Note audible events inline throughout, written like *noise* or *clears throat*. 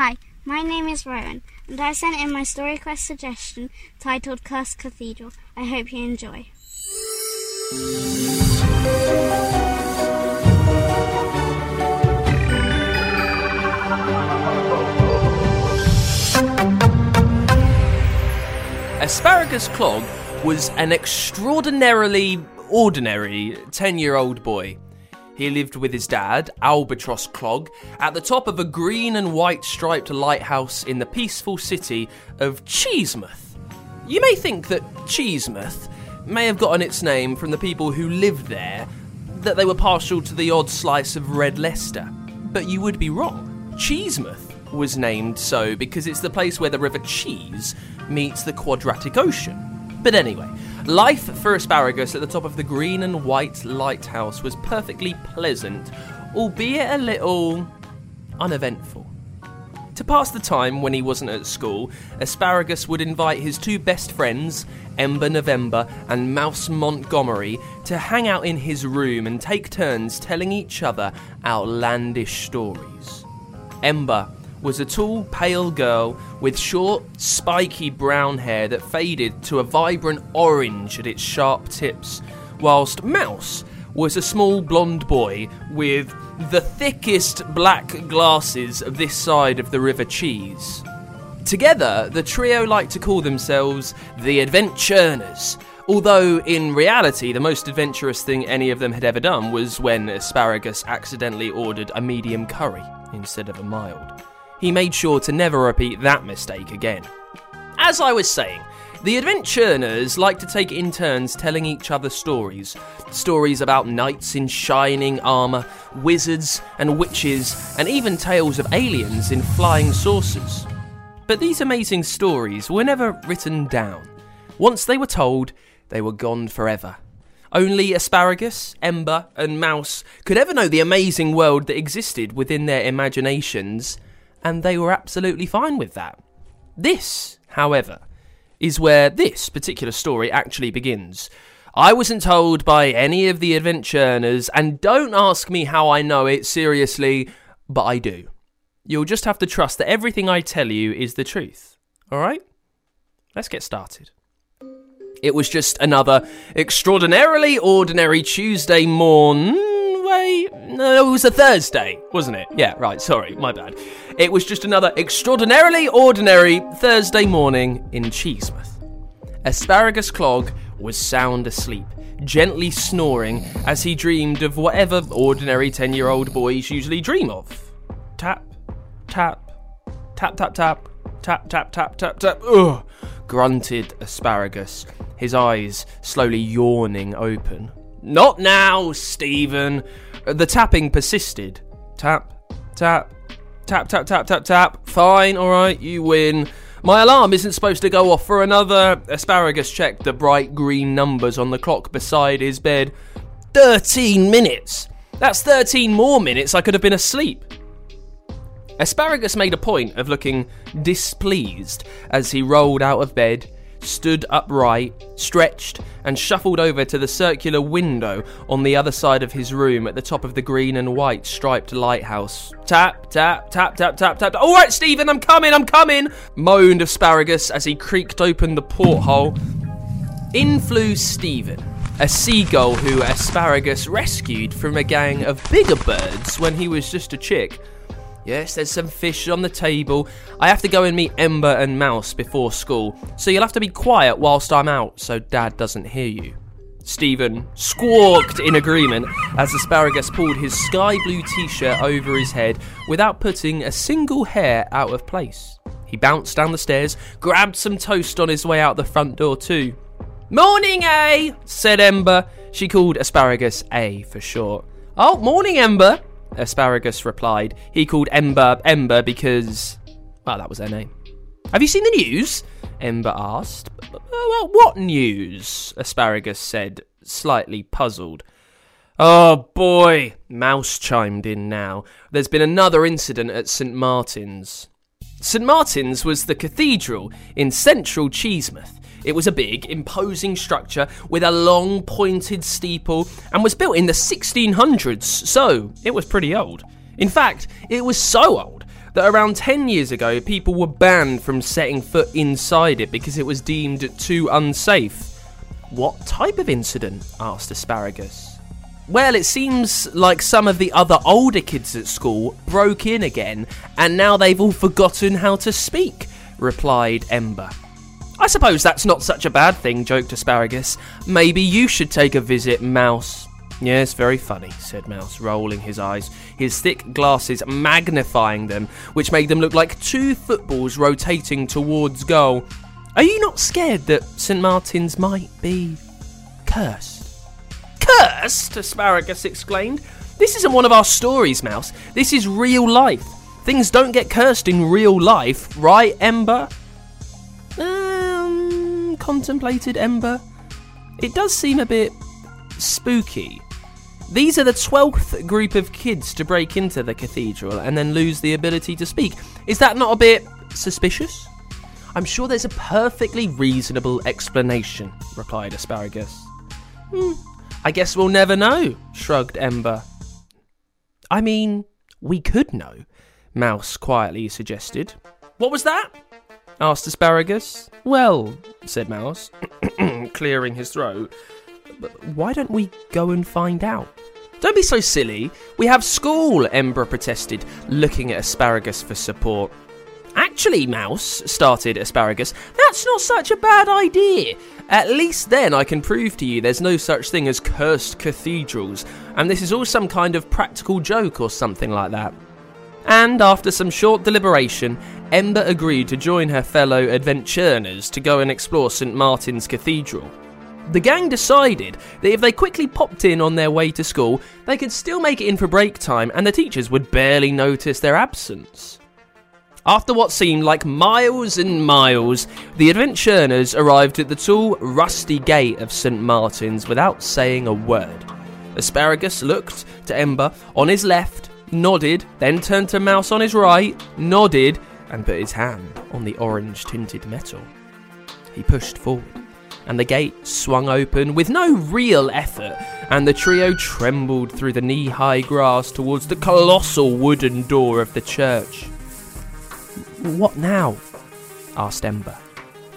Hi, my name is Rowan, and I sent in my story quest suggestion titled Cursed Cathedral. I hope you enjoy. Asparagus Clog was an extraordinarily ordinary 10 year old boy. He lived with his dad, Albatross Clog, at the top of a green and white striped lighthouse in the peaceful city of Cheesemouth. You may think that Cheesemouth may have gotten its name from the people who lived there, that they were partial to the odd slice of red Leicester. But you would be wrong. Cheesemouth was named so because it's the place where the River Cheese meets the Quadratic Ocean. But anyway, life for asparagus at the top of the green and white lighthouse was perfectly pleasant, albeit a little uneventful. To pass the time when he wasn't at school, Asparagus would invite his two best friends, Ember November and Mouse Montgomery, to hang out in his room and take turns telling each other outlandish stories. Ember was a tall, pale girl with short, spiky brown hair that faded to a vibrant orange at its sharp tips, whilst Mouse was a small blonde boy with the thickest black glasses of this side of the River Cheese. Together, the trio liked to call themselves the Adventurers, although in reality, the most adventurous thing any of them had ever done was when Asparagus accidentally ordered a medium curry instead of a mild he made sure to never repeat that mistake again. As I was saying, the Adventurers like to take in turns telling each other stories. Stories about knights in shining armour, wizards and witches, and even tales of aliens in flying saucers. But these amazing stories were never written down. Once they were told, they were gone forever. Only Asparagus, Ember, and Mouse could ever know the amazing world that existed within their imaginations and they were absolutely fine with that. This, however, is where this particular story actually begins. I wasn't told by any of the adventurers, and don't ask me how I know it, seriously, but I do. You'll just have to trust that everything I tell you is the truth. Alright? Let's get started. It was just another extraordinarily ordinary Tuesday morn No, it was a Thursday, wasn't it? Yeah, right, sorry, my bad. It was just another extraordinarily ordinary Thursday morning in Cheesemouth. Asparagus Clog was sound asleep, gently snoring as he dreamed of whatever ordinary 10 year old boys usually dream of. Tap, tap, tap, tap, tap, tap, tap, tap, tap, tap. Ugh, grunted Asparagus, his eyes slowly yawning open. Not now, Stephen. The tapping persisted. Tap, tap, tap, tap, tap, tap, tap. Fine, alright, you win. My alarm isn't supposed to go off for another. Asparagus checked the bright green numbers on the clock beside his bed. 13 minutes! That's 13 more minutes I could have been asleep. Asparagus made a point of looking displeased as he rolled out of bed stood upright, stretched, and shuffled over to the circular window on the other side of his room at the top of the green and white striped lighthouse. Tap, tap, tap, tap, tap, tap. All right, Stephen, I'm coming, I'm coming, moaned Asparagus as he creaked open the porthole. In flew Stephen, a seagull who Asparagus rescued from a gang of bigger birds when he was just a chick. Yes, there's some fish on the table. I have to go and meet Ember and Mouse before school, so you'll have to be quiet whilst I'm out so Dad doesn't hear you. Stephen squawked in agreement as Asparagus pulled his sky blue t shirt over his head without putting a single hair out of place. He bounced down the stairs, grabbed some toast on his way out the front door, too. Morning, A, said Ember. She called Asparagus A for short. Oh, morning, Ember, Asparagus replied. He called Ember Ember because, well, that was her name. Have you seen the news? Ember asked. Well, what news? Asparagus said, slightly puzzled. Oh boy, Mouse chimed in now. There's been another incident at St. Martin's. St. Martin's was the cathedral in central Cheesemouth. It was a big, imposing structure with a long, pointed steeple and was built in the 1600s, so it was pretty old. In fact, it was so old that around 10 years ago, people were banned from setting foot inside it because it was deemed too unsafe. What type of incident? asked Asparagus. Well, it seems like some of the other older kids at school broke in again, and now they've all forgotten how to speak, replied Ember. I suppose that's not such a bad thing, joked Asparagus. Maybe you should take a visit, Mouse. Yes, very funny, said Mouse, rolling his eyes, his thick glasses magnifying them, which made them look like two footballs rotating towards goal. Are you not scared that St. Martin's might be cursed? Cursed? Asparagus exclaimed. This isn't one of our stories, Mouse. This is real life. Things don't get cursed in real life, right, Ember? Contemplated Ember. It does seem a bit spooky. These are the 12th group of kids to break into the cathedral and then lose the ability to speak. Is that not a bit suspicious? I'm sure there's a perfectly reasonable explanation, replied Asparagus. Hmm, I guess we'll never know, shrugged Ember. I mean, we could know, Mouse quietly suggested. What was that? Asked Asparagus. Well, said Mouse, *clears throat* clearing his throat, why don't we go and find out? Don't be so silly. We have school, Ember protested, looking at Asparagus for support. Actually, Mouse, started Asparagus, that's not such a bad idea. At least then I can prove to you there's no such thing as cursed cathedrals, and this is all some kind of practical joke or something like that. And after some short deliberation, Ember agreed to join her fellow adventurers to go and explore St. Martin's Cathedral. The gang decided that if they quickly popped in on their way to school, they could still make it in for break time and the teachers would barely notice their absence. After what seemed like miles and miles, the adventurers arrived at the tall, rusty gate of St. Martin's without saying a word. Asparagus looked to Ember on his left, nodded, then turned to Mouse on his right, nodded, and put his hand on the orange tinted metal. He pushed forward and the gate swung open with no real effort, and the trio trembled through the knee high grass towards the colossal wooden door of the church. What now? asked Ember.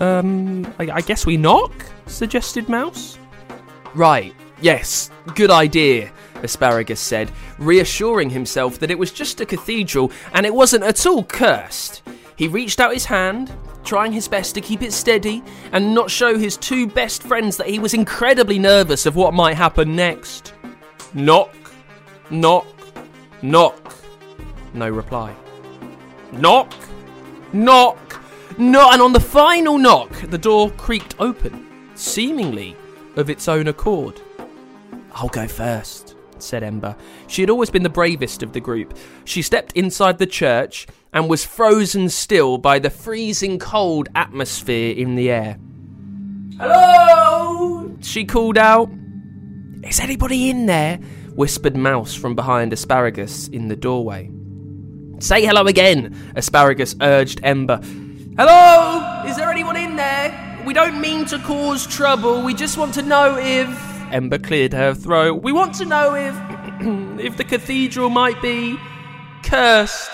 Um, I, I guess we knock? suggested Mouse. Right, yes, good idea, Asparagus said, reassuring himself that it was just a cathedral and it wasn't at all cursed. He reached out his hand, trying his best to keep it steady and not show his two best friends that he was incredibly nervous of what might happen next. Knock, knock, knock. No reply. Knock, knock, knock. And on the final knock, the door creaked open, seemingly of its own accord. I'll go first, said Ember. She had always been the bravest of the group. She stepped inside the church and was frozen still by the freezing cold atmosphere in the air. Hello! She called out. Is anybody in there? whispered Mouse from behind Asparagus in the doorway. Say hello again, Asparagus urged Ember. Hello! Is there anyone in there? We don't mean to cause trouble, we just want to know if. Ember cleared her throat. We want to know if. *clears throat* if the cathedral might be. cursed.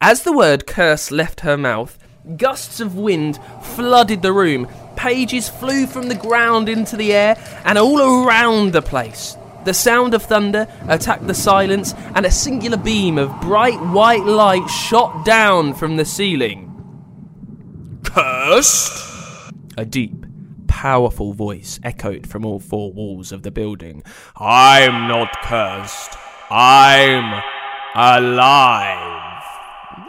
As the word curse left her mouth, gusts of wind flooded the room. Pages flew from the ground into the air and all around the place. The sound of thunder attacked the silence, and a singular beam of bright white light shot down from the ceiling. Cursed? A deep, powerful voice echoed from all four walls of the building. I'm not cursed. I'm alive.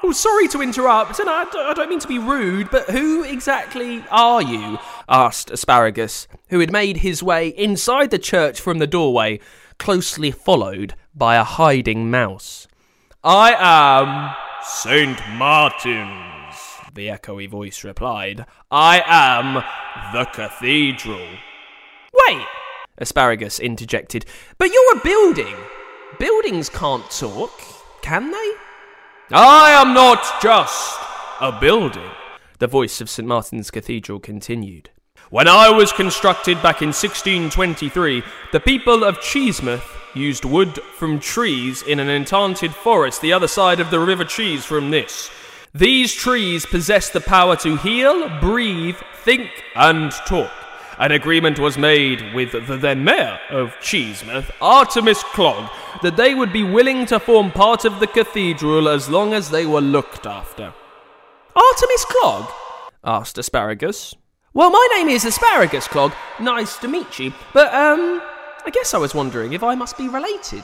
Oh, sorry to interrupt, and I, I don't mean to be rude, but who exactly are you? asked Asparagus, who had made his way inside the church from the doorway, closely followed by a hiding mouse. I am Saint Martin's, the echoey voice replied. I am the cathedral. Wait, Asparagus interjected, but you're a building. Buildings can't talk, can they? I am not just a building, the voice of St. Martin's Cathedral continued. When I was constructed back in 1623, the people of Cheesemouth used wood from trees in an enchanted forest the other side of the River Cheese from this. These trees possess the power to heal, breathe, think, and talk. An agreement was made with the then mayor of Cheesemouth, Artemis Clog, that they would be willing to form part of the cathedral as long as they were looked after. Artemis Clog? asked Asparagus. Well, my name is Asparagus Clog. Nice to meet you. But, um, I guess I was wondering if I must be related.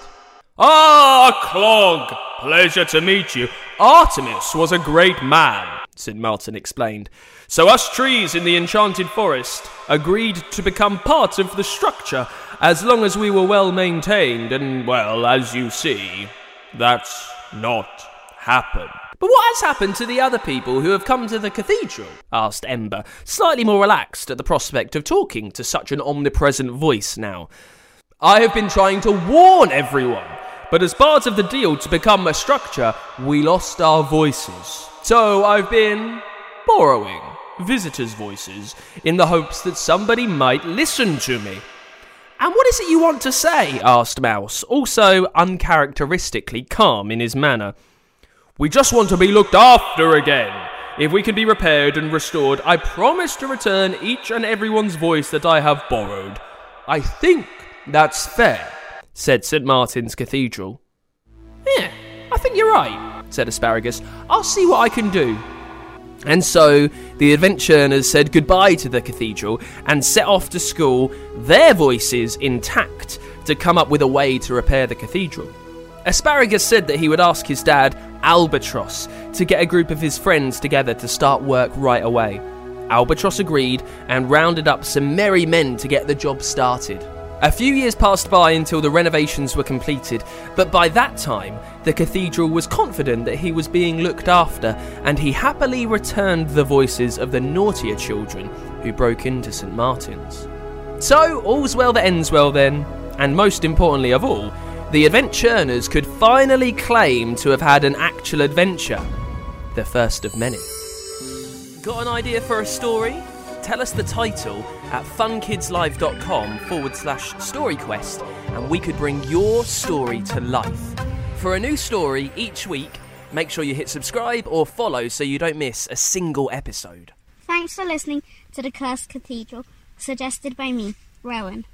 Ah, Clog! Pleasure to meet you. Artemis was a great man, St. Martin explained. So us trees in the enchanted forest agreed to become part of the structure as long as we were well maintained, and, well, as you see, that's not happened. But what has happened to the other people who have come to the cathedral? asked Ember, slightly more relaxed at the prospect of talking to such an omnipresent voice now. I have been trying to warn everyone, but as part of the deal to become a structure, we lost our voices. So I've been borrowing visitors' voices in the hopes that somebody might listen to me. And what is it you want to say? asked Mouse, also uncharacteristically calm in his manner. We just want to be looked after again. If we can be repaired and restored, I promise to return each and everyone's voice that I have borrowed. I think that's fair, said St. Martin's Cathedral. Yeah, I think you're right, said Asparagus. I'll see what I can do. And so the adventurers said goodbye to the cathedral and set off to school, their voices intact, to come up with a way to repair the cathedral. Asparagus said that he would ask his dad, Albatross, to get a group of his friends together to start work right away. Albatross agreed and rounded up some merry men to get the job started. A few years passed by until the renovations were completed, but by that time, the cathedral was confident that he was being looked after, and he happily returned the voices of the naughtier children who broke into St. Martin's. So, all's well that ends well then, and most importantly of all, the adventurers could finally claim to have had an actual adventure, the first of many. Got an idea for a story? Tell us the title at funkidslive.com forward slash storyquest and we could bring your story to life. For a new story each week, make sure you hit subscribe or follow so you don't miss a single episode. Thanks for listening to The Cursed Cathedral, suggested by me, Rowan.